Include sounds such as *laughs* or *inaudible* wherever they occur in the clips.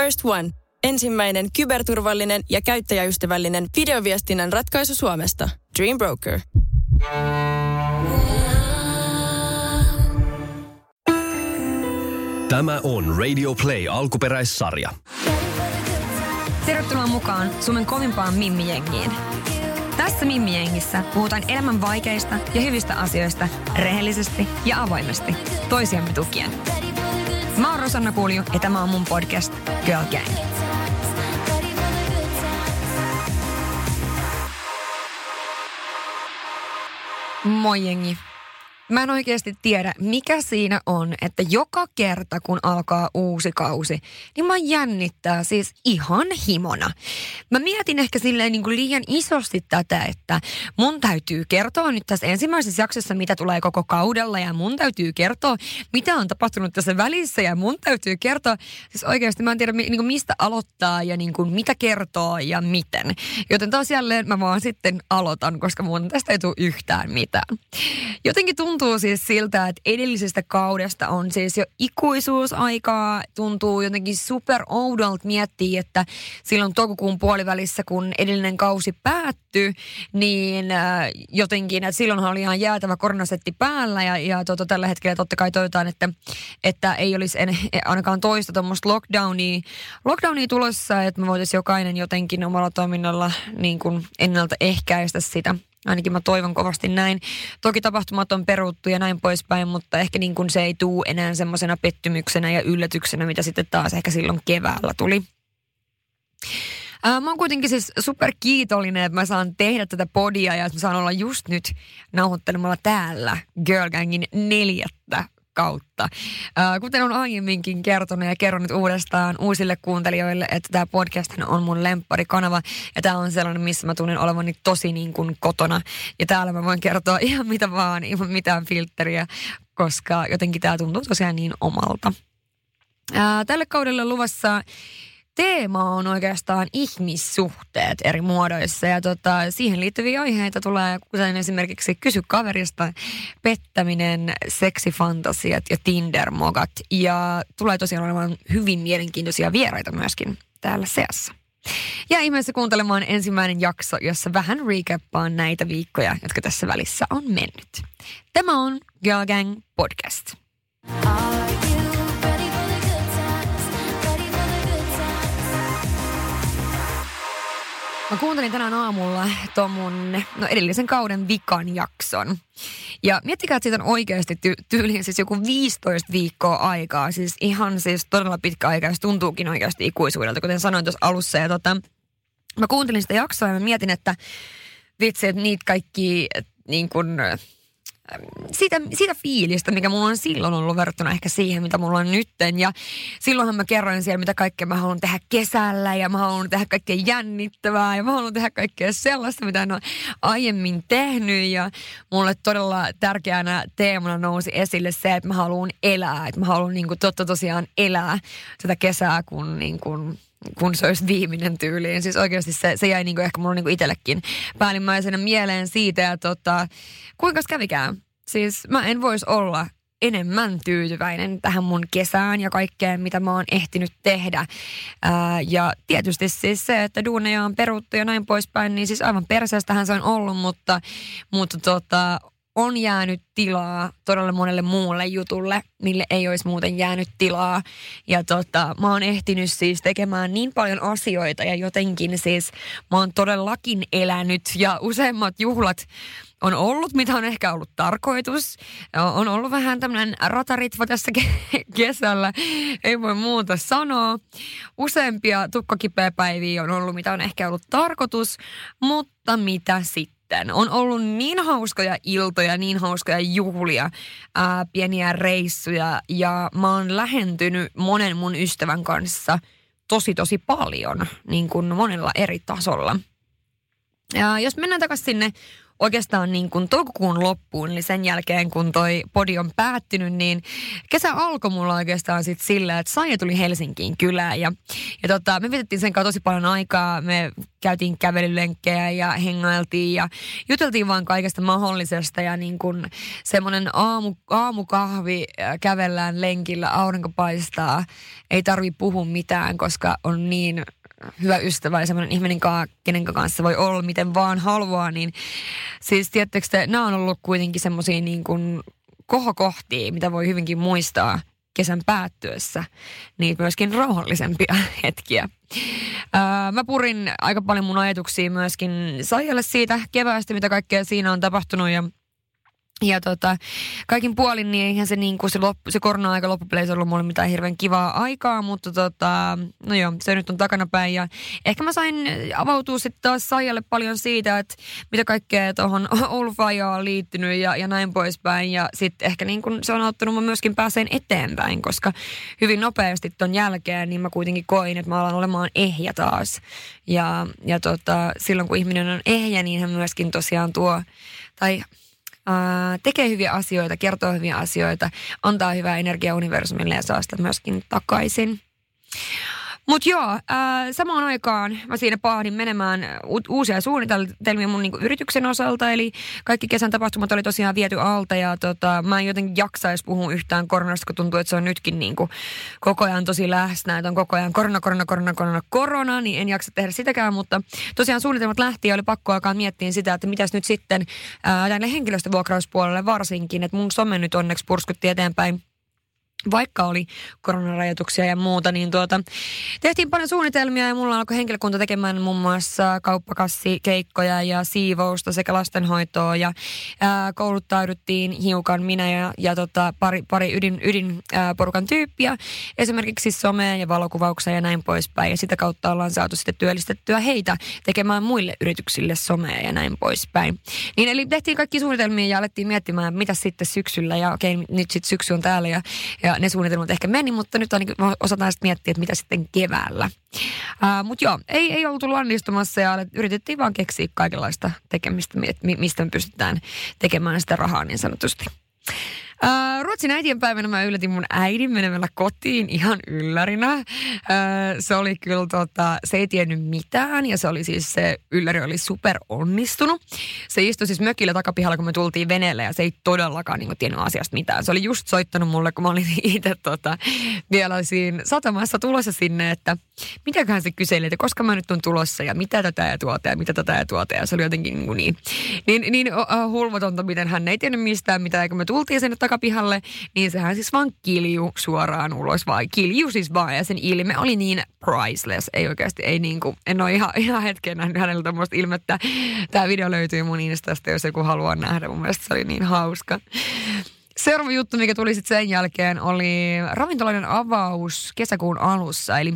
First One. Ensimmäinen kyberturvallinen ja käyttäjäystävällinen videoviestinnän ratkaisu Suomesta. Dream Broker. Tämä on Radio Play alkuperäissarja. Tervetuloa mukaan Suomen kovimpaan Mimmi-jengiin. Tässä Mimmi-jengissä puhutaan elämän vaikeista ja hyvistä asioista rehellisesti ja avoimesti, toisiamme tukien. Mä oon Rosanna Kulju ja tämä on mun podcast Girl Gang. Moi jengi. Mä en oikeasti tiedä, mikä siinä on, että joka kerta kun alkaa uusi kausi, niin mä jännittää siis ihan himona. Mä mietin ehkä silleen niin kuin liian isosti tätä, että mun täytyy kertoa nyt tässä ensimmäisessä jaksossa, mitä tulee koko kaudella ja mun täytyy kertoa, mitä on tapahtunut tässä välissä ja mun täytyy kertoa, siis oikeasti mä en tiedä niin kuin mistä aloittaa ja niin kuin mitä kertoo ja miten. Joten taas jälleen mä vaan sitten aloitan, koska mun tästä ei tule yhtään mitään. Jotenkin tuntuu, tuntuu siis siltä, että edellisestä kaudesta on siis jo ikuisuusaikaa. Tuntuu jotenkin super oudolta miettiä, että silloin toukokuun puolivälissä, kun edellinen kausi päättyi, niin äh, jotenkin, että silloinhan oli ihan jäätävä koronasetti päällä ja, ja tota, tällä hetkellä totta kai toivotaan, että, että ei olisi en, ainakaan toista tuommoista lockdownia, lockdownia tulossa, että me voitaisiin jokainen jotenkin omalla toiminnalla niin kuin ennaltaehkäistä sitä – Ainakin mä toivon kovasti näin. Toki tapahtumat on peruttu ja näin poispäin, mutta ehkä niin kuin se ei tuu enää semmoisena pettymyksenä ja yllätyksenä, mitä sitten taas ehkä silloin keväällä tuli. Ää, mä oon kuitenkin siis super kiitollinen, että mä saan tehdä tätä podia ja että mä saan olla just nyt nauhoittelemalla täällä Girl Gangin neljättä kautta. kuten on aiemminkin kertonut ja kerron nyt uudestaan uusille kuuntelijoille, että tämä podcast on mun lempparikanava ja tämä on sellainen, missä mä tunnen olevani tosi niin kuin kotona. Ja täällä mä voin kertoa *laughs* ihan mitä vaan, ilman mitään filtteriä, koska jotenkin tämä tuntuu tosiaan niin omalta. tälle kaudelle luvassa teema on oikeastaan ihmissuhteet eri muodoissa ja tota, siihen liittyviä aiheita tulee kuten esimerkiksi kysy kaverista, pettäminen, seksifantasiat ja Tinder-mogat ja tulee tosiaan olemaan hyvin mielenkiintoisia vieraita myöskin täällä seassa. Ja ihmeessä kuuntelemaan ensimmäinen jakso, jossa vähän recappaan näitä viikkoja, jotka tässä välissä on mennyt. Tämä on Girl Gang Podcast. Are Mä kuuntelin tänään aamulla tuon no edellisen kauden vikan jakson. Ja miettikää, että siitä on oikeasti ty- tyyliin siis joku 15 viikkoa aikaa. Siis ihan siis todella pitkä aika, jos tuntuukin oikeasti ikuisuudelta, kuten sanoin tuossa alussa. Ja tota, mä kuuntelin sitä jaksoa ja mä mietin, että vitsi, että niitä kaikki niin kun, siitä, siitä fiilistä, mikä mulla on silloin ollut verrattuna ehkä siihen, mitä mulla on nytten. Ja silloinhan mä kerroin siellä, mitä kaikkea mä haluan tehdä kesällä ja mä haluan tehdä kaikkea jännittävää ja mä haluan tehdä kaikkea sellaista, mitä en ole aiemmin tehnyt. Ja mulle todella tärkeänä teemana nousi esille se, että mä haluan elää. Että mä haluan niin kuin, totta tosiaan elää sitä kesää, kun niin kuin, kun se olisi viimeinen tyyliin. Siis oikeasti se, se jäi niinku ehkä mulla niinku itsellekin päällimmäisenä mieleen siitä, ja tota, kuinka kävikään. Siis mä en voisi olla enemmän tyytyväinen tähän mun kesään ja kaikkeen, mitä mä oon ehtinyt tehdä. Ää, ja tietysti siis se, että duuneja on peruttu ja näin poispäin, niin siis aivan perseestähän se on ollut, mutta, mutta tota, on jäänyt tilaa todella monelle muulle jutulle, mille ei olisi muuten jäänyt tilaa. Ja tota, mä oon ehtinyt siis tekemään niin paljon asioita ja jotenkin siis mä oon todellakin elänyt ja useimmat juhlat on ollut, mitä on ehkä ollut tarkoitus. On ollut vähän tämmöinen rataritva tässä kesällä, ei voi muuta sanoa. Useampia tukkakipeä päiviä on ollut, mitä on ehkä ollut tarkoitus, mutta mitä sitten? Sitten. On ollut niin hauskoja iltoja, niin hauskoja juhlia, ää, pieniä reissuja ja mä oon lähentynyt monen mun ystävän kanssa tosi tosi paljon, niin kuin monella eri tasolla. Ja jos mennään takaisin sinne oikeastaan niin kuin toukokuun loppuun, eli sen jälkeen kun toi podi on päättynyt, niin kesä alkoi mulla oikeastaan sitten sillä, että Saija tuli Helsinkiin kylään ja, ja tota, me vietettiin sen kanssa tosi paljon aikaa. Me käytiin kävelylenkkejä ja hengailtiin ja juteltiin vaan kaikesta mahdollisesta ja niin kuin semmoinen aamu, aamukahvi äh, kävellään lenkillä, aurinko paistaa, ei tarvi puhua mitään, koska on niin hyvä ystävä ja semmoinen ihminen, kenen kanssa voi olla miten vaan haluaa, niin siis tiedättekö te, nämä on ollut kuitenkin semmoisia niin kuin kohokohtia, mitä voi hyvinkin muistaa kesän päättyessä, niin myöskin rauhallisempia *laughs* hetkiä. Ää, mä purin aika paljon mun ajatuksia myöskin Saijalle siitä keväästä, mitä kaikkea siinä on tapahtunut ja ja tota, kaikin puolin, niin eihän se, niin kuin se, loppu, se korona-aika loppupeleissä ollut mulle mitään hirveän kivaa aikaa, mutta tota, no joo, se nyt on takanapäin. Ja ehkä mä sain avautua sitten taas Saijalle paljon siitä, että mitä kaikkea tuohon *laughs* Oulu on liittynyt ja, ja näin poispäin. Ja sitten ehkä niin kuin se on auttanut mä myöskin pääseen eteenpäin, koska hyvin nopeasti ton jälkeen, niin mä kuitenkin koin, että mä alan olemaan ehjä taas. Ja, ja tota, silloin kun ihminen on ehjä, niin hän myöskin tosiaan tuo, tai tekee hyviä asioita, kertoo hyviä asioita, antaa hyvää energiaa universumille ja saa sitä myöskin takaisin. Mutta joo, äh, samaan aikaan mä siinä pahdin menemään u- uusia suunnitelmia mun niinku yrityksen osalta. Eli kaikki kesän tapahtumat oli tosiaan viety alta ja tota, mä en jotenkin jaksaisi puhua yhtään koronasta, kun tuntuu, että se on nytkin niinku koko ajan tosi läsnä. Että on koko ajan korona, korona, korona, korona, korona, niin en jaksa tehdä sitäkään. Mutta tosiaan suunnitelmat lähti ja oli pakko alkaa miettiä sitä, että mitäs nyt sitten äh, tänne henkilöstövuokrauspuolelle varsinkin. Että mun some nyt onneksi purskutti eteenpäin vaikka oli koronarajoituksia ja muuta, niin tuota, tehtiin paljon suunnitelmia ja mulla alkoi henkilökunta tekemään muun muassa kauppakassikeikkoja ja siivousta sekä lastenhoitoa ja ää, kouluttauduttiin hiukan minä ja, ja tota, pari, pari ydin, ydin ää, porukan tyyppiä, esimerkiksi somea ja valokuvauksia ja näin poispäin ja sitä kautta ollaan saatu sitten työllistettyä heitä tekemään muille yrityksille somea ja näin poispäin. Niin eli tehtiin kaikki suunnitelmia ja alettiin miettimään, mitä sitten syksyllä ja okei, nyt sitten syksy on täällä ja, ja ja ne suunnitelmat ehkä meni, mutta nyt ainakin osataan sitten miettiä, että mitä sitten keväällä. Uh, mutta joo, ei, ei oltu lannistumassa ja yritettiin vaan keksiä kaikenlaista tekemistä, mistä me pystytään tekemään sitä rahaa niin sanotusti. Uh, Ruotsin äitienpäivänä mä yllätin mun äidin menemällä kotiin ihan yllärinä. Uh, se oli kyllä tota, se ei tiennyt mitään ja se oli siis se ylläri oli super onnistunut. Se istui siis mökillä takapihalla, kun me tultiin veneelle ja se ei todellakaan niin kuin, tiennyt asiasta mitään. Se oli just soittanut mulle, kun mä olin *laughs* itse tota, vielä siinä satamassa tulossa sinne, että mitäköhän se kyseli, että koska mä nyt on tulossa ja mitä tätä ja tuota ja mitä tätä ja tuota. Ja se oli jotenkin niin, niin, niin, niin uh, hulvatonta, miten hän ei tiennyt mistään mitään. Ja kun me tultiin sinne takapihalle, niin sehän siis vaan kilju suoraan ulos, vai kilju siis vaan. Ja sen ilme oli niin priceless, ei oikeasti, ei niin kuin, en ole ihan, ihan hetken nähnyt hänellä tämmöistä ilmettä. Tämä video löytyy mun Instasta, jos joku haluaa nähdä. Mun mielestä se oli niin hauska. Seuraava juttu, mikä tuli sitten sen jälkeen, oli ravintolainen avaus kesäkuun alussa. Eli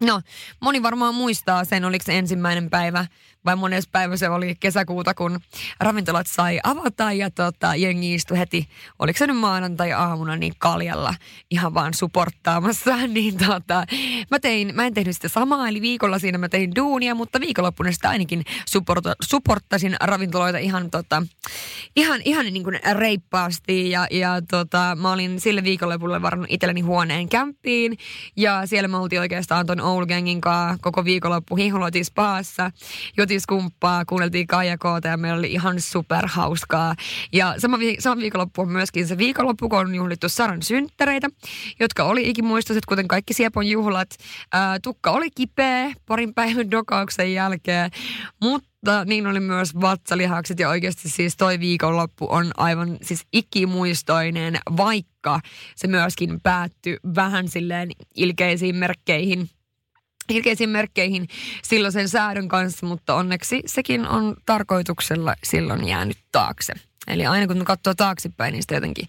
No, moni varmaan muistaa sen, oliko se ensimmäinen päivä vai mones päivä se oli kesäkuuta, kun ravintolat sai avata ja tota, jengi istui heti, oliko se nyt maanantai-aamuna, niin kaljalla ihan vaan supporttaamassa. *laughs* Niin tota, mä, tein, mä en tehnyt sitä samaa, eli viikolla siinä mä tein duunia, mutta viikonloppuna sitä ainakin supporta, supporttasin ravintoloita ihan, tota, ihan, ihan niin kuin reippaasti. Ja, ja tota, mä olin sille viikonlopulle varannut itselleni huoneen kämppiin ja siellä me oltiin oikeastaan ton Oulu Gangin kanssa koko viikonloppu hiholoitiin spaassa, juotiin skumppaa, kuunneltiin Kaijakoota ja meillä oli ihan super hauskaa. Ja sama, vi- sama viikonloppu on myöskin se viikonloppu, kun on juhlittu Saran synttäreitä, jotka oli ikimuistoiset, kuten kaikki Siepon juhlat. Ää, tukka oli kipeä parin päivän dokauksen jälkeen, mutta niin oli myös vatsalihakset ja oikeasti siis toi viikonloppu on aivan siis ikimuistoinen, vaikka se myöskin päättyi vähän silleen ilkeisiin merkkeihin – ilkeisiin merkkeihin silloin sen säädön kanssa, mutta onneksi sekin on tarkoituksella silloin jäänyt taakse. Eli aina kun katsoo taaksepäin, niin sitä jotenkin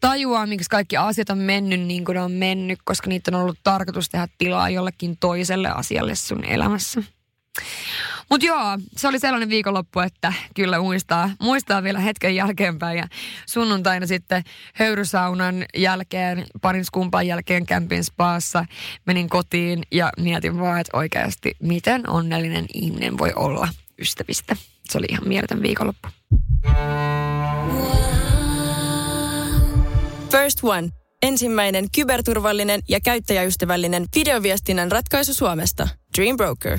tajuaa, miksi kaikki asiat on mennyt niin kuin ne on mennyt, koska niitä on ollut tarkoitus tehdä tilaa jollekin toiselle asialle sun elämässä. Mutta joo, se oli sellainen viikonloppu, että kyllä muistaa, muistaa vielä hetken jälkeenpäin. Ja sunnuntaina sitten höyrysaunan jälkeen, parin skumpan jälkeen kämpin spaassa, menin kotiin ja mietin vaan, että oikeasti miten onnellinen ihminen voi olla ystävistä. se oli ihan mieletön viikonloppu. First One. Ensimmäinen kyberturvallinen ja käyttäjäystävällinen videoviestinnän ratkaisu Suomesta. Dream Broker.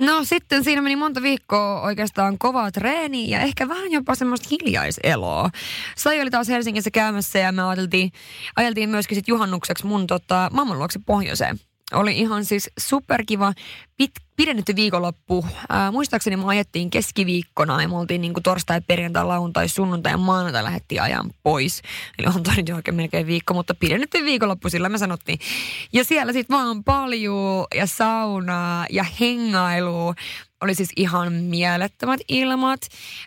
No sitten siinä meni monta viikkoa oikeastaan kovaa treeni ja ehkä vähän jopa semmoista hiljaiseloa. Sai oli taas Helsingissä käymässä ja me ajateltiin, ajeltiin myöskin sit juhannukseksi mun tota, mamman luokse pohjoiseen. Oli ihan siis superkiva pit, pidennetty viikonloppu. Ää, muistaakseni me ajettiin keskiviikkona ja me oltiin niin torstai, perjantai, lauantai, sunnuntai ja maanantai lähdettiin ajan pois. Eli on toi nyt jo oikein melkein viikko, mutta pidennetty viikonloppu, sillä me sanottiin. Ja siellä sitten vaan paljon ja saunaa ja hengailua oli siis ihan mielettömät ilmat.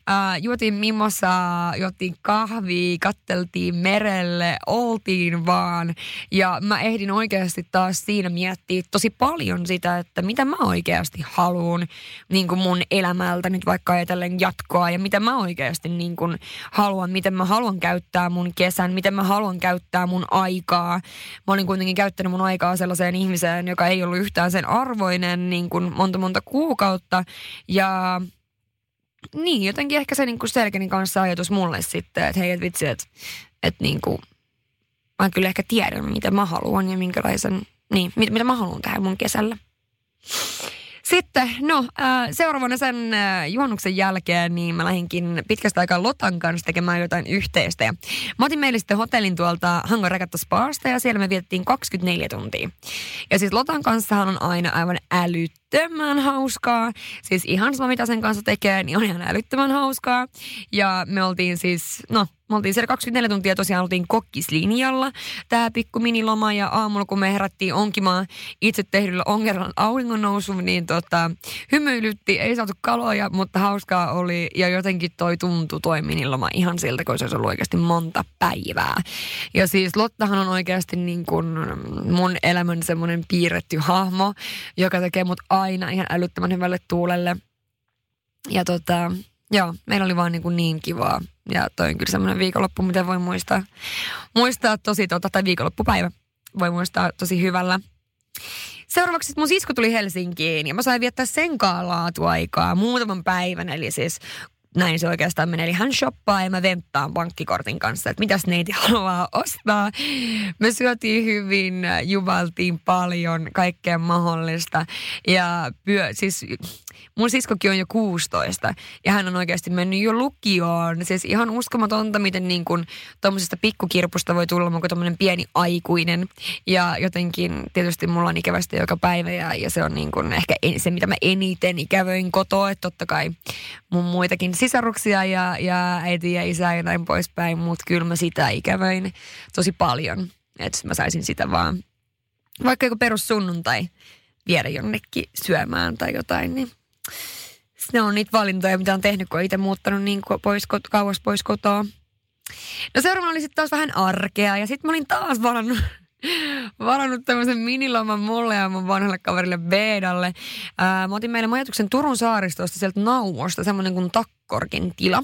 Ää, juotiin mimosa, juotiin kahvia, katteltiin merelle, oltiin vaan. Ja mä ehdin oikeasti taas siinä miettiä tosi paljon sitä, että mitä mä oikeasti haluan niin mun elämältä nyt vaikka ajatellen jatkoa. Ja mitä mä oikeasti niin kuin haluan, miten mä haluan käyttää mun kesän, miten mä haluan käyttää mun aikaa. Mä olin kuitenkin käyttänyt mun aikaa sellaiseen ihmiseen, joka ei ollut yhtään sen arvoinen niin monta monta kuukautta ja niin, jotenkin ehkä se niin kuin selkeni kanssa ajatus mulle sitten, että hei, et vitsi, että, niin kuin, mä kyllä ehkä tiedän, mitä mä haluan ja minkälaisen, niin, mitä, mitä mä haluan tehdä mun kesällä. Sitten, no äh, seuraavana sen äh, juhannuksen jälkeen, niin mä lähdinkin pitkästä aikaa Lotan kanssa tekemään jotain yhteistä. Ja mä otin meille sitten hotellin tuolta Hangon Regatta Spaasta ja siellä me vietettiin 24 tuntia. Ja siis Lotan kanssahan on aina aivan älyttömän hauskaa. Siis ihan sama mitä sen kanssa tekee, niin on ihan älyttömän hauskaa. Ja me oltiin siis, no me oltiin siellä 24 tuntia tosiaan oltiin kokkislinjalla. Tämä pikku miniloma ja aamulla kun me herättiin onkimaan itse tehdyllä ongeran auringon nousu, niin tota, hymyilytti, ei saatu kaloja, mutta hauskaa oli ja jotenkin toi tuntui toi miniloma ihan siltä, kun se olisi ollut oikeasti monta päivää. Ja siis Lottahan on oikeasti niin kuin mun elämän semmoinen piirretty hahmo, joka tekee mut aina ihan älyttömän hyvälle tuulelle. Ja tota, joo, meillä oli vaan niin, kuin niin kivaa ja toi on kyllä semmoinen viikonloppu, mitä voi muistaa, muistaa tosi, tota, tai viikonloppupäivä voi muistaa tosi hyvällä. Seuraavaksi mun sisko tuli Helsinkiin ja mä sain viettää sen laatuaikaa muutaman päivän. Eli siis näin se oikeastaan menee. Eli hän shoppaa ja mä venttaan pankkikortin kanssa, että mitäs neiti haluaa ostaa. Me syötiin hyvin, juvaltiin paljon, kaikkea mahdollista. Ja pyö, siis mun siskokin on jo 16 ja hän on oikeasti mennyt jo lukioon. Siis ihan uskomatonta, miten niin kuin tuommoisesta pikkukirpusta voi tulla mukaan tuommoinen pieni aikuinen. Ja jotenkin tietysti mulla on ikävästi joka päivä ja, ja se on niin kuin ehkä en, se, mitä mä eniten ikävöin kotoa. Että totta kai mun muitakin sisaruksia ja, ja äiti ja isä ja näin poispäin, mutta kyllä mä sitä ikävöin tosi paljon. Että mä saisin sitä vaan vaikka joku perussunnuntai viedä jonnekin syömään tai jotain, niin ne on niitä valintoja, mitä on tehnyt, kun on itse muuttanut niin pois, kauas pois kotoa. No seuraavana oli sitten taas vähän arkea ja sitten mä olin taas varannut, *laughs* varannut tämmöisen miniloman mulle ja mun vanhalle kaverille Beedalle. Ää, mä otin meille majoituksen Turun saaristosta sieltä Nauvosta, semmoinen kuin Takkorkin tila.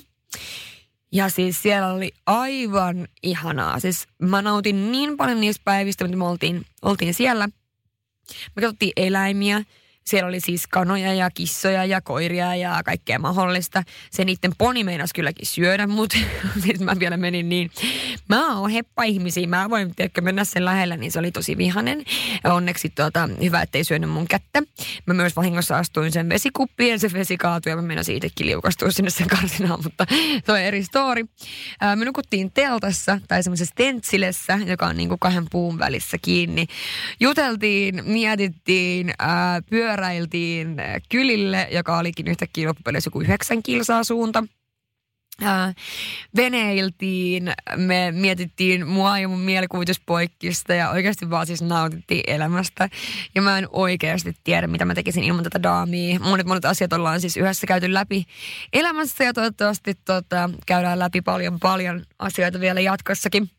Ja siis siellä oli aivan ihanaa. Siis mä nautin niin paljon niistä päivistä, mitä me oltiin, oltiin siellä. Me katsottiin eläimiä, Siellä oli siis kanoja ja kissoja ja koiria ja kaikkea mahdollista. Se niiden poni meinas kylläkin syödä, mutta *laughs* siis mä vielä menin niin. Mä oon heppa ihmisiä, mä voin tiedätkö, mennä sen lähellä, niin se oli tosi vihanen. Onneksi tuota, hyvä, ettei syönyt mun kättä. Mä myös vahingossa astuin sen vesikuppiin ja se vesi kaatui ja mä menen siitäkin liukastua sinne sen karsinaan, mutta on eri story. Me nukuttiin teltassa tai semmoisessa tentsilessä, joka on niin kuin kahden puun välissä kiinni. Juteltiin, mietittiin, pyöräiltiin kylille, joka olikin yhtäkkiä loppupeleissä joku yhdeksän kilsaa suunta. Äh, veneiltiin, me mietittiin mua ja mun mielikuvituspoikkista ja oikeasti vaan siis nautittiin elämästä. Ja mä en oikeasti tiedä, mitä mä tekisin ilman tätä daamia. Monet monet asiat ollaan siis yhdessä käyty läpi elämässä ja toivottavasti tota, käydään läpi paljon paljon asioita vielä jatkossakin.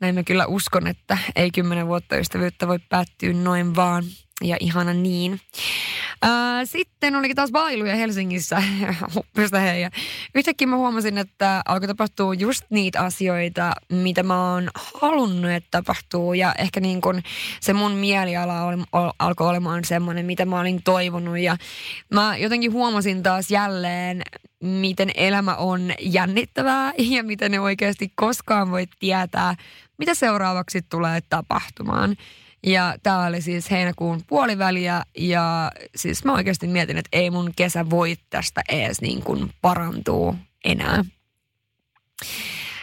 Näin mä kyllä uskon, että ei kymmenen vuotta ystävyyttä voi päättyä noin vaan. Ja ihana niin. Sitten olikin taas vailuja Helsingissä. *laughs* hei. Ja yhtäkkiä mä huomasin, että alkoi tapahtua just niitä asioita, mitä mä oon halunnut, että tapahtuu. Ja ehkä niin kun se mun mieliala oli, alkoi olemaan semmoinen, mitä mä olin toivonut. Ja mä jotenkin huomasin taas jälleen, miten elämä on jännittävää ja miten ne oikeasti koskaan voi tietää, mitä seuraavaksi tulee tapahtumaan. Ja tämä oli siis heinäkuun puoliväliä ja siis mä oikeasti mietin, että ei mun kesä voi tästä ees niin kuin parantuu enää.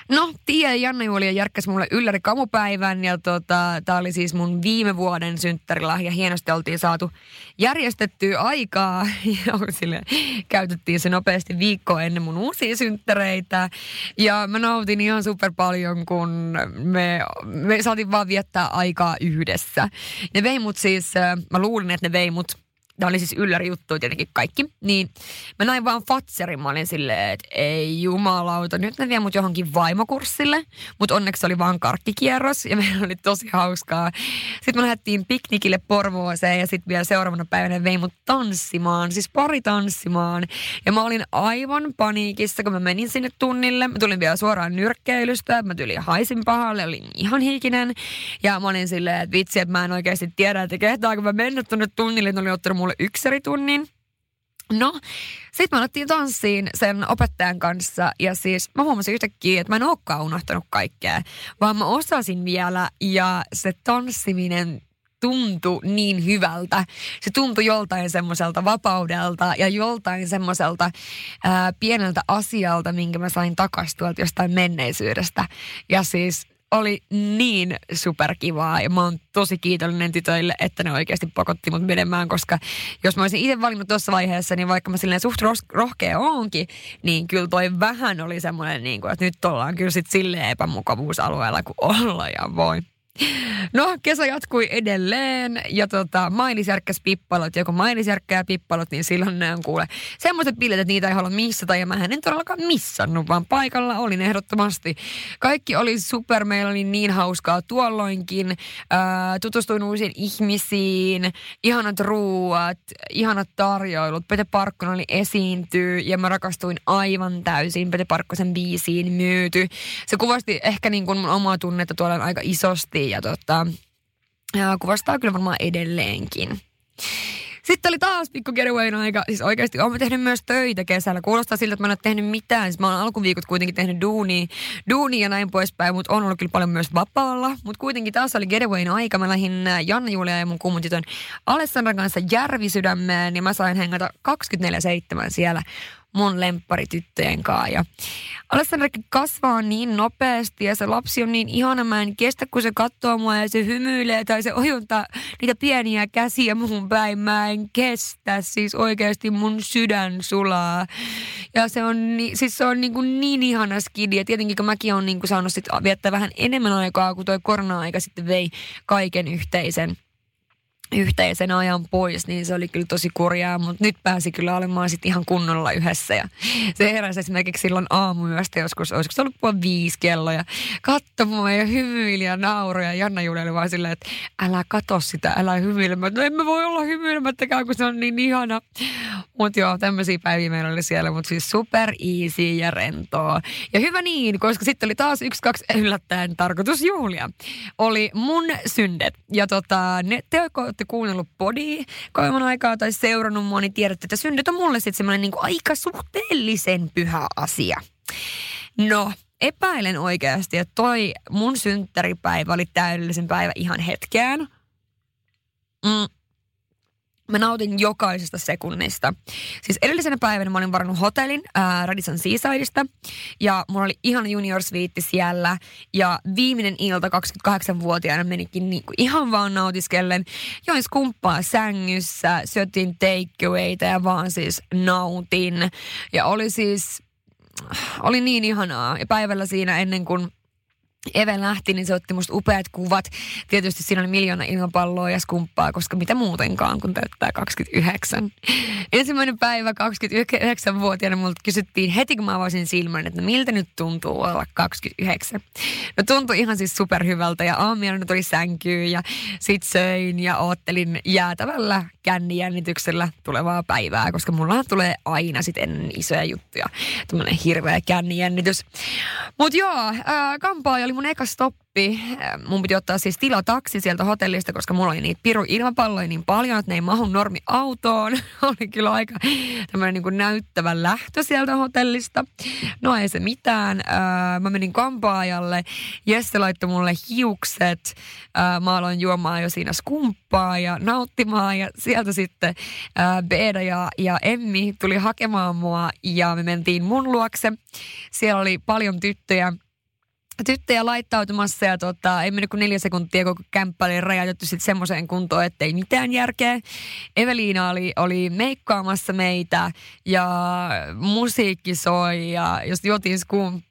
No, Tiia ja Janne Julia järkkäs mulle ylläri kamupäivän ja tota, tää oli siis mun viime vuoden synttärilahja. Hienosti oltiin saatu järjestettyä aikaa *laughs* ja sille, käytettiin se nopeasti viikko ennen mun uusia synttäreitä. Ja mä nautin ihan super paljon, kun me, me saatiin vaan viettää aikaa yhdessä. Ne vei mut siis, mä luulin, että ne vei mut tämä oli siis ylläri juttu tietenkin kaikki, niin mä näin vaan Fatserin, mä olin silleen, että ei jumalauta, nyt ne vie mut johonkin vaimokurssille, mutta onneksi oli vaan karkkikierros ja *laughs* meillä oli tosi hauskaa. Sitten me lähdettiin piknikille Porvooseen ja sitten vielä seuraavana päivänä vei mut tanssimaan, siis pari tanssimaan. Ja mä olin aivan paniikissa, kun mä menin sinne tunnille. Mä tulin vielä suoraan nyrkkeilystä, mä tulin haisin pahalle, olin ihan hikinen. Ja mä olin silleen, että vitsi, että mä en oikeasti tiedä, että kehtaanko mä mennä tunnille, että oli ottanut mulle ykseritunnin. No, sitten me alettiin tanssiin sen opettajan kanssa ja siis mä huomasin yhtäkkiä, että mä en olekaan unohtanut kaikkea, vaan mä osasin vielä ja se tanssiminen tuntui niin hyvältä. Se tuntui joltain semmoiselta vapaudelta ja joltain semmoiselta pieneltä asialta, minkä mä sain takaisin jostain menneisyydestä. Ja siis oli niin superkivaa ja mä oon tosi kiitollinen tytöille, että ne oikeasti pakotti mut menemään, koska jos mä olisin itse valinnut tuossa vaiheessa, niin vaikka mä silleen suht rohkea oonkin, niin kyllä toi vähän oli semmoinen, niin kuin, että nyt ollaan kyllä sit silleen epämukavuusalueella kuin olla ja voi. No, kesä jatkui edelleen ja tota, Mailis järkkäs pippalot. Joko Mailis järkkää pippalot, niin silloin ne on kuule semmoiset bileet, että niitä ei halua missata. Ja mä en todellakaan missannut, vaan paikalla olin ehdottomasti. Kaikki oli super, meillä oli niin hauskaa tuolloinkin. Ää, tutustuin uusiin ihmisiin, ihanat ruuat, ihanat tarjoilut. Pete Parkkonen oli esiintyy ja mä rakastuin aivan täysin Pete Parkkosen biisiin myyty. Se kuvasti ehkä niin kuin mun omaa tunnetta tuolla aika isosti ja, tota, ja kuvastaa kyllä varmaan edelleenkin. Sitten oli taas pikku getawayn aika. Siis oikeasti olen tehnyt myös töitä kesällä. Kuulostaa siltä, että mä en ole tehnyt mitään. Siis mä olen alkuviikot kuitenkin tehnyt duunia, duunia ja näin poispäin, mutta on ollut kyllä paljon myös vapaalla. Mutta kuitenkin taas oli getawayn aika. Mä lähdin äh, Janna Julia ja mun kummun tytön Alessandran kanssa Järvisydämeen ja mä sain hengata 24-7 siellä mun lempparityttöjen kanssa. Ja Alessandra kasvaa niin nopeasti ja se lapsi on niin ihana. Mä en kestä, kun se katsoo mua ja se hymyilee tai se ojuntaa niitä pieniä käsiä muhun päin. Mä en kestä. Siis oikeasti mun sydän sulaa. Ja se on, ni, siis se on niin, kuin niin ihana skidi. Ja tietenkin kun mäkin on niin kuin saanut sit viettää vähän enemmän aikaa, kun toi korona-aika sitten vei kaiken yhteisen yhteisen ajan pois, niin se oli kyllä tosi kurjaa, mutta nyt pääsi kyllä olemaan sitten ihan kunnolla yhdessä. Ja se heräsi esimerkiksi silloin aamuyöstä joskus, olisiko se ollut puoli viisi kello ja katsoi mua ja hymyili ja nauroi ja Janna Julia oli vaan silleen, että älä katso sitä, älä hymyile. Mä, no emme voi olla hymyilemättäkään, kun se on niin ihana. Mutta joo, tämmöisiä päiviä meillä oli siellä, mutta siis super easy ja rentoa. Ja hyvä niin, koska sitten oli taas yksi, kaksi yllättäen tarkoitus juhlia. Oli mun syndet ja tota, ne teko, olette kuunnellut podia kauemman aikaa tai seurannut mua, niin tiedätte, että synnyt on mulle sitten semmoinen niin aika suhteellisen pyhä asia. No, epäilen oikeasti, että toi mun synttäripäivä oli täydellisen päivä ihan hetkeen. Mm, Mä nautin jokaisesta sekunnista. Siis edellisenä päivänä mä olin varannut hotellin ää, Radisson Seasideista ja mulla oli ihan junior suite siellä ja viimeinen ilta 28-vuotiaana menikin niinku ihan vaan nautiskellen. Join skumppaa sängyssä, syötin takeawayta ja vaan siis nautin. Ja oli siis, oli niin ihanaa. Ja päivällä siinä ennen kuin Eve lähti, niin se otti musta upeat kuvat. Tietysti siinä oli miljoona ilmapalloa ja skumppaa, koska mitä muutenkaan, kun täyttää 29. Ensimmäinen päivä 29-vuotiaana multa kysyttiin heti, kun mä avasin silmän, että no miltä nyt tuntuu olla 29. No tuntui ihan siis superhyvältä ja aamiaina tuli sänkyyn ja sit söin ja oottelin jäätävällä kännijännityksellä tulevaa päivää, koska mulla tulee aina sit ennen isoja juttuja. Tämmönen hirveä kännijännitys. Mut joo, äh, kampaa oli mun eka stoppi. Mun piti ottaa siis tilataksi sieltä hotellista, koska mulla oli niitä piru ilmapalloja niin paljon, että ne ei mahu normi autoon. *laughs* oli kyllä aika tämmöinen niin näyttävä lähtö sieltä hotellista. No ei se mitään. Mä menin kampaajalle. Jesse laittoi mulle hiukset. Mä aloin juomaan jo siinä skumppaa ja nauttimaan. Ja sieltä sitten Beeda ja, ja Emmi tuli hakemaan mua ja me mentiin mun luokse. Siellä oli paljon tyttöjä tyttöjä laittautumassa ja tota, ei mennyt kuin neljä sekuntia, koko kämppä oli rajoitettu sitten semmoiseen kuntoon, että ei mitään järkeä. Eveliina oli, oli meikkaamassa meitä ja musiikki soi ja jos juotiin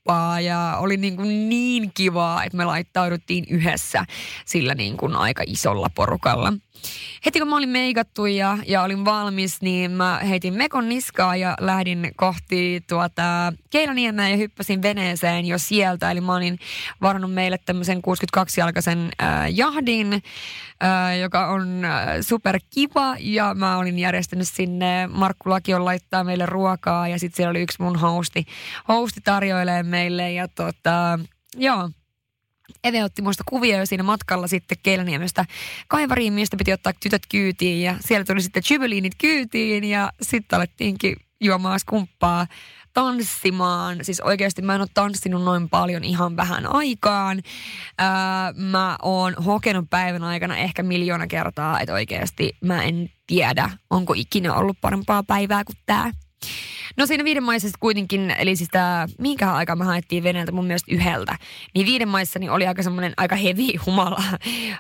skumppaa ja oli niin, kuin niin kivaa, että me laittauduttiin yhdessä sillä niin kuin aika isolla porukalla. Heti kun mä olin meikattu ja, ja olin valmis, niin mä heitin mekon niskaa ja lähdin kohti tuota Keilaniemeä ja hyppäsin veneeseen jo sieltä. Eli mä olin varannut meille tämmöisen 62-jalkaisen äh, jahdin, äh, joka on äh, super kiva ja mä olin järjestänyt sinne, Markku Lakion laittaa meille ruokaa ja sitten siellä oli yksi mun hosti, hosti tarjoilee meille ja tota, joo, Eve otti muista kuvia jo siinä matkalla sitten Keilaniemestä kaivariin, mistä piti ottaa tytöt kyytiin ja siellä tuli sitten jubeliinit kyytiin ja sitten alettiinkin juomaan skumppaa tanssimaan. Siis oikeasti mä en ole tanssinut noin paljon ihan vähän aikaan. Ää, mä oon hokenut päivän aikana ehkä miljoona kertaa, että oikeasti mä en tiedä, onko ikinä ollut parempaa päivää kuin tää. No siinä viiden maissa kuitenkin, eli siis tämä, minkä aikaa me haettiin Venäjältä mun mielestä yhdeltä, niin viiden maissa niin oli aika semmoinen aika heavy humala,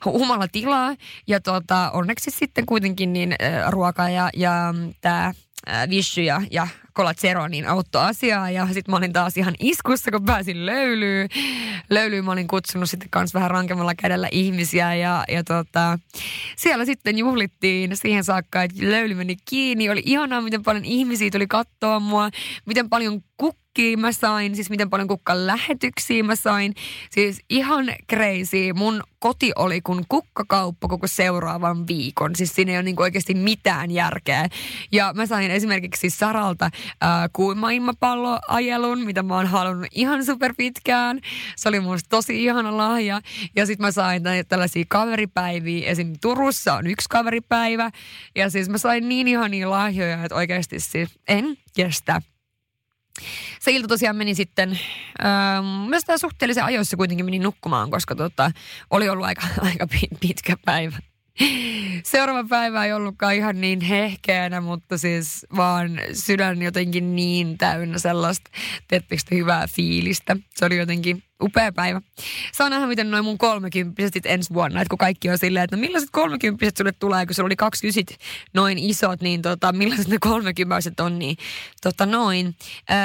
humala tilaa. Ja tota, onneksi sitten kuitenkin niin ruoka ja, ja tämä Vishy ja, ja Cola Zero niin auttoi asiaa ja sitten mä olin taas ihan iskussa, kun pääsin löylyyn. Löylyyn mä olin kutsunut sitten kans vähän rankemmalla kädellä ihmisiä ja, ja tota, siellä sitten juhlittiin siihen saakka, että löyly meni kiinni. Oli ihanaa, miten paljon ihmisiä tuli katsoa mua, miten paljon kukkia mä sain, siis miten paljon kukkan lähetyksiä mä sain. Siis ihan crazy. Mun koti oli kuin kukkakauppa koko seuraavan viikon. Siis siinä ei ole niin oikeasti mitään järkeä. Ja mä sain esimerkiksi Saralta äh, kuumailmapalloajelun, mitä mä oon halunnut ihan super pitkään. Se oli musta tosi ihana lahja. Ja sitten mä sain tällaisia kaveripäiviä. Esim. Turussa on yksi kaveripäivä. Ja siis mä sain niin ihania lahjoja, että oikeasti siis en kestä. Se ilta tosiaan meni sitten, ähm, myös suhteellisen ajoissa kuitenkin meni nukkumaan, koska tota, oli ollut aika, *laughs* aika pitkä päivä. Seuraava päivä ei ollutkaan ihan niin hehkeänä, mutta siis vaan sydän jotenkin niin täynnä sellaista, tietysti hyvää fiilistä. Se oli jotenkin upea päivä. Saa nähdä, miten noin mun kolmekymppiset ensi vuonna, että kun kaikki on silleen, että no millaiset kolmekymppiset sulle tulee, kun sulla oli 20 noin isot, niin tota, millaiset ne kolmekymppiset on, niin tota noin.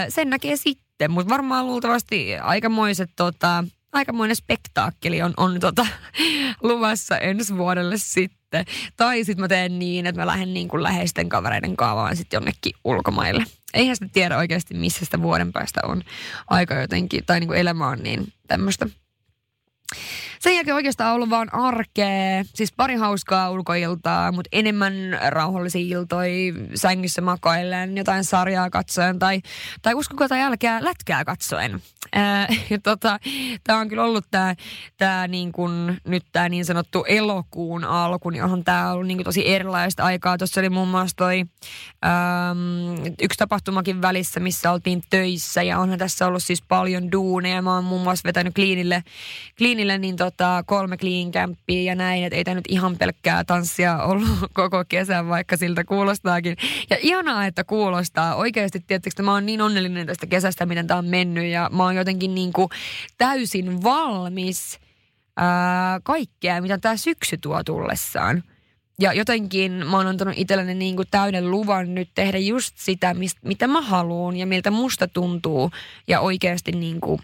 sen näkee sitten, mutta varmaan luultavasti aikamoiset tota, aikamoinen spektaakkeli on, on tota, *laughs* luvassa ensi vuodelle sitten. Tai sitten mä teen niin, että mä lähden niin kuin läheisten kavereiden kaavaan sitten jonnekin ulkomaille. Eihän sitä tiedä oikeasti, missä sitä vuoden päästä on aika jotenkin, tai niin kuin elämä on niin tämmöistä. Sen jälkeen oikeastaan ollut vaan arkea, siis pari hauskaa ulkoiltaa, mutta enemmän rauhallisia iltoja sängyssä makoillen, jotain sarjaa katsoen tai, tai uskoko tai jälkeen lätkää katsoen. Ää, tota, tämä on kyllä ollut tämä tää niin kun, nyt tämä niin sanottu elokuun alku, niin onhan tämä ollut niin tosi erilaista aikaa. Tuossa oli muun muassa toi äm, yksi tapahtumakin välissä, missä oltiin töissä ja onhan tässä ollut siis paljon duuneja. Mä oon muun muassa vetänyt kliinille, kliinille niin tota, kolme clean campia ja näin, että ei tämä nyt ihan pelkkää tanssia ollut *laughs* koko kesän, vaikka siltä kuulostaakin. Ja ihanaa, että kuulostaa. Oikeasti, tietysti mä oon niin onnellinen tästä kesästä, miten tämä on mennyt ja mä oon jotenkin niin kuin täysin valmis ää, kaikkea, mitä tämä syksy tuo tullessaan. Ja jotenkin mä oon antanut itselleni niin kuin täyden luvan nyt tehdä just sitä, mistä, mitä mä haluan ja miltä musta tuntuu. Ja oikeasti niin kuin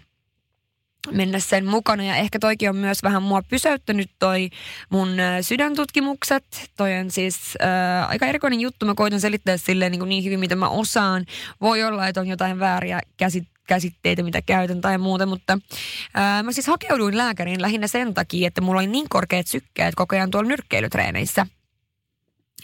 mennä sen mukana. Ja ehkä toikin on myös vähän mua pysäyttänyt toi mun sydäntutkimukset. Toi on siis äh, aika erikoinen juttu. Mä koitan selittää silleen niin, kuin niin hyvin, mitä mä osaan. Voi olla, että on jotain vääriä käsit käsitteitä, mitä käytän tai muuta, mutta ää, mä siis hakeuduin lääkäriin lähinnä sen takia, että mulla oli niin korkeat sykkeet koko ajan tuolla nyrkkeilytreeneissä –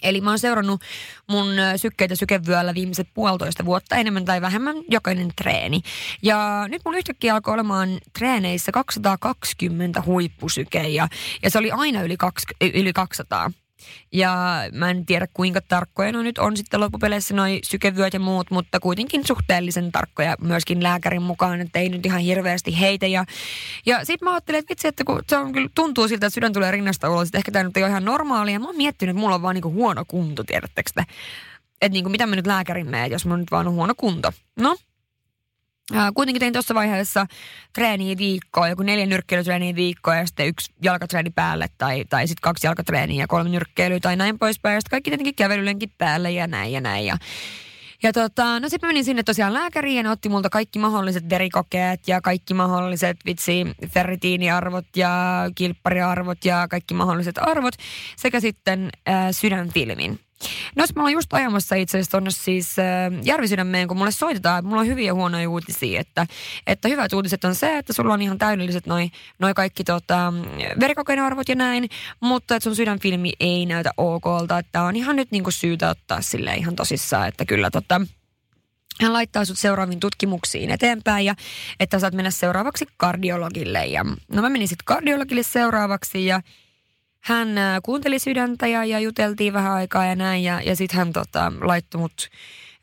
Eli mä oon seurannut mun sykkeitä sykevyöllä viimeiset puolitoista vuotta enemmän tai vähemmän jokainen treeni. Ja nyt mun yhtäkkiä alkoi olemaan treeneissä 220 huippusyke ja, ja se oli aina yli, kaksi, yli 200. Ja mä en tiedä kuinka tarkkoja no nyt on sitten loppupeleissä noi sykevyöt ja muut, mutta kuitenkin suhteellisen tarkkoja myöskin lääkärin mukaan, että ei nyt ihan hirveästi heitä. Ja, ja sitten mä ajattelin, että vitsi, että kun se on kyllä tuntuu siltä, että sydän tulee rinnasta ulos, että ehkä tämä nyt ei ole ihan normaalia. Mä oon miettinyt, että mulla on vaan niinku huono kunto, tiedättekö te? Että niinku, mitä mä nyt lääkärin menen, jos mulla nyt vaan on huono kunto. No, Kuitenkin tein tuossa vaiheessa treeniä viikkoa, joku neljä nyrkkeilytreeniä viikkoa ja sitten yksi jalkatreeni päälle tai, tai sitten kaksi jalkatreeniä ja kolme nyrkkeilyä tai näin poispäin. Ja sitten kaikki tietenkin kävelylenkin päälle ja näin ja näin. Ja, ja tota, no sitten menin sinne tosiaan lääkäriin ja ne otti multa kaikki mahdolliset verikokeet ja kaikki mahdolliset vitsi ferritiiniarvot ja kilppariarvot ja kaikki mahdolliset arvot sekä sitten äh, sydänfilmin. No mä ollaan just ajamassa itse asiassa tuonne siis äh, Järvisydämeen, kun mulle soitetaan, että mulla on hyviä ja huonoja uutisia, että, että hyvät uutiset on se, että sulla on ihan täydelliset noi, noi kaikki tota, verikokeen arvot ja näin, mutta että sun sydänfilmi ei näytä okolta, että on ihan nyt niinku syytä ottaa sille ihan tosissaan, että kyllä tota, hän laittaa sut seuraaviin tutkimuksiin eteenpäin ja että saat mennä seuraavaksi kardiologille. Ja, no mä menin sitten kardiologille seuraavaksi ja hän äh, kuunteli sydäntä ja, ja juteltiin vähän aikaa ja näin. Ja, ja sitten hän tota, laittoi mut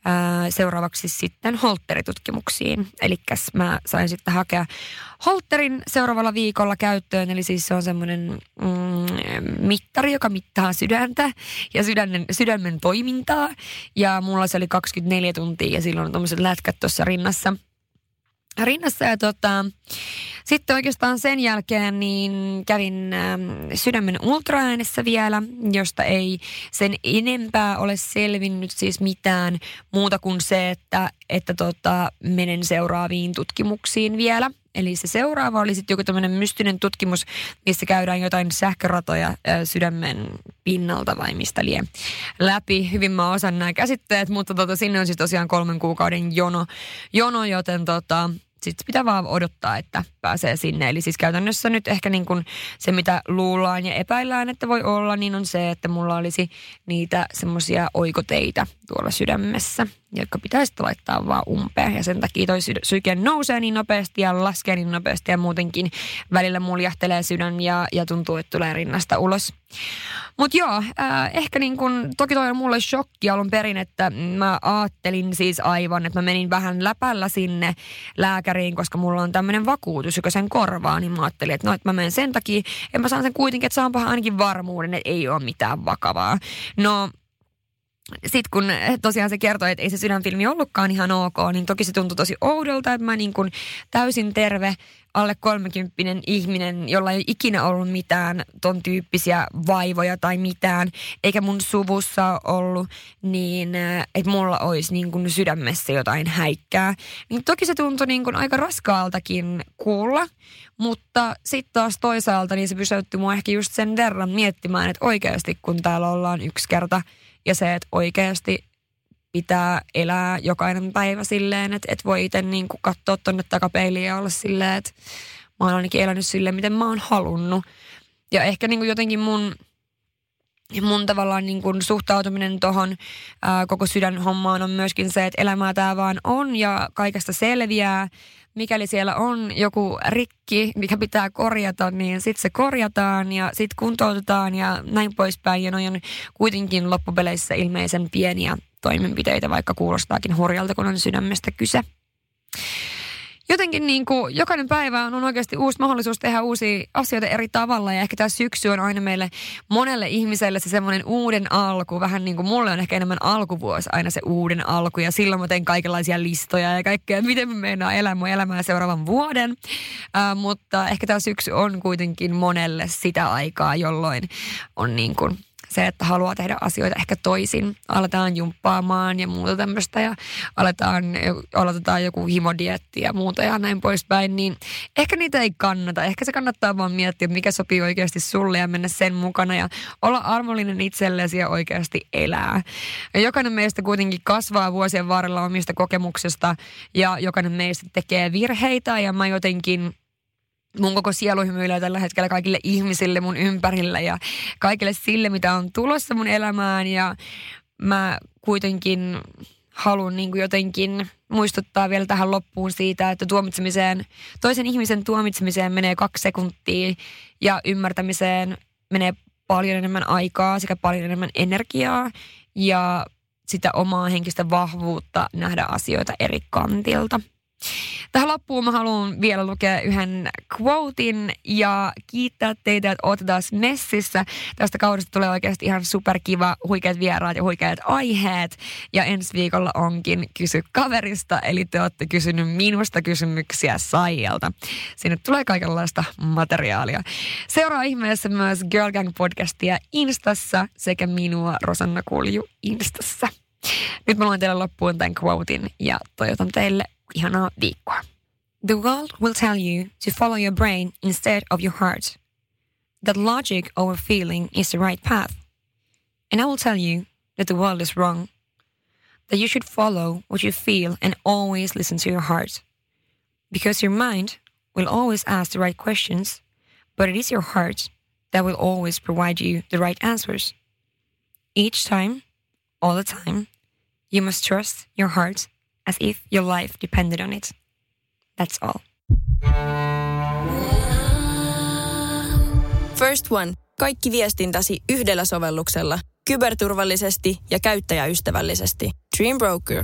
ää, äh, seuraavaksi sitten holteritutkimuksiin. Eli mä sain sitten hakea holterin seuraavalla viikolla käyttöön. Eli siis se on semmoinen mm, mittari, joka mittaa sydäntä ja sydämen, sydämen toimintaa. Ja mulla se oli 24 tuntia ja silloin on tuommoiset lätkät tuossa rinnassa. Rinnassa ja tota, sitten oikeastaan sen jälkeen niin kävin äh, sydämen ultraäänessä vielä, josta ei sen enempää ole selvinnyt siis mitään muuta kuin se, että, että tota, menen seuraaviin tutkimuksiin vielä. Eli se seuraava oli sitten joku tämmöinen mystinen tutkimus, missä käydään jotain sähköratoja äh, sydämen pinnalta vai mistä lie läpi. Hyvin mä osan nämä käsitteet, mutta tota, sinne on siis tosiaan kolmen kuukauden jono, jono joten tota, sitten pitää vaan odottaa, että pääsee sinne. Eli siis käytännössä nyt ehkä niin kuin se, mitä luullaan ja epäillään, että voi olla, niin on se, että mulla olisi niitä semmoisia oikoteita tuolla sydämessä, jotka pitäisi laittaa vaan umpeen. Ja sen takia toi syke nousee niin nopeasti ja laskee niin nopeasti ja muutenkin välillä muljahtelee sydän ja, ja tuntuu, että tulee rinnasta ulos. Mutta joo, äh, ehkä niin kun, toki toi on mulle shokki alun perin, että mä ajattelin siis aivan, että mä menin vähän läpällä sinne lääkäriin, koska mulla on tämmöinen vakuutus, joka sen korvaa, niin mä ajattelin, että no, että mä menen sen takia, että mä saan sen kuitenkin, että saanpahan ainakin varmuuden, että ei ole mitään vakavaa. No sitten kun tosiaan se kertoi, että ei se sydänfilmi ollutkaan ihan ok, niin toki se tuntui tosi oudolta, että mä niin kuin täysin terve alle kolmekymppinen ihminen, jolla ei ikinä ollut mitään ton tyyppisiä vaivoja tai mitään, eikä mun suvussa ollut, niin että mulla olisi niin kuin sydämessä jotain häikkää. Niin toki se tuntui niin kuin aika raskaaltakin kuulla, mutta sitten taas toisaalta niin se pysäytti mua ehkä just sen verran miettimään, että oikeasti kun täällä ollaan yksi kerta – ja se, että oikeasti pitää elää jokainen päivä silleen, että, että voi itse niin katsoa tuonne takapeiliin ja olla silleen, että oon ainakin elänyt silleen, miten mä oon halunnut. Ja ehkä niin kuin jotenkin mun mun tavallaan niin kuin suhtautuminen tuohon koko sydänhommaan on myöskin se, että elämää tämä vaan on ja kaikesta selviää. Mikäli siellä on joku rikki, mikä pitää korjata, niin sitten se korjataan ja sitten kuntoutetaan ja näin poispäin. Ja noin on kuitenkin loppupeleissä ilmeisen pieniä toimenpiteitä, vaikka kuulostaakin hurjalta, kun on sydämestä kyse jotenkin niin kuin jokainen päivä on oikeasti uusi mahdollisuus tehdä uusia asioita eri tavalla. Ja ehkä tämä syksy on aina meille monelle ihmiselle se semmoinen uuden alku. Vähän niin kuin mulle on ehkä enemmän alkuvuosi aina se uuden alku. Ja silloin mä teen kaikenlaisia listoja ja kaikkea, miten mä meinaan elää mun elämää seuraavan vuoden. Äh, mutta ehkä tämä syksy on kuitenkin monelle sitä aikaa, jolloin on niin kuin se, että haluaa tehdä asioita ehkä toisin. Aletaan jumppaamaan ja muuta tämmöistä ja aletaan, aloitetaan joku himodietti ja muuta ja näin poispäin, niin ehkä niitä ei kannata. Ehkä se kannattaa vaan miettiä, mikä sopii oikeasti sulle ja mennä sen mukana ja olla armollinen itsellesi ja oikeasti elää. Ja jokainen meistä kuitenkin kasvaa vuosien varrella omista kokemuksesta ja jokainen meistä tekee virheitä ja mä jotenkin mun koko sielu hymyilee tällä hetkellä kaikille ihmisille mun ympärillä ja kaikille sille, mitä on tulossa mun elämään. Ja mä kuitenkin haluan niin jotenkin muistuttaa vielä tähän loppuun siitä, että tuomitsemiseen, toisen ihmisen tuomitsemiseen menee kaksi sekuntia ja ymmärtämiseen menee paljon enemmän aikaa sekä paljon enemmän energiaa ja sitä omaa henkistä vahvuutta nähdä asioita eri kantilta. Tähän loppuun mä haluan vielä lukea yhden quotein ja kiittää teitä, että olette taas messissä. Tästä kaudesta tulee oikeasti ihan superkiva, huikeat vieraat ja huikeat aiheet. Ja ensi viikolla onkin Kysy kaverista, eli te olette kysynyt minusta kysymyksiä Saijalta. Sinne tulee kaikenlaista materiaalia. Seuraa ihmeessä myös Girl Gang podcastia Instassa sekä minua Rosanna Kulju Instassa. Nyt mä luen teille loppuun tämän quotein ja toivotan teille ihanaa viikkoa. The world will tell you to follow your brain instead of your heart. That logic over feeling is the right path. And I will tell you that the world is wrong. That you should follow what you feel and always listen to your heart. Because your mind will always ask the right questions, but it is your heart that will always provide you the right answers. Each time, all the time, you must trust your heart as if your life depended on it. That's all. First One. Kaikki viestintäsi yhdellä sovelluksella. Kyberturvallisesti ja käyttäjäystävällisesti. Dream Broker.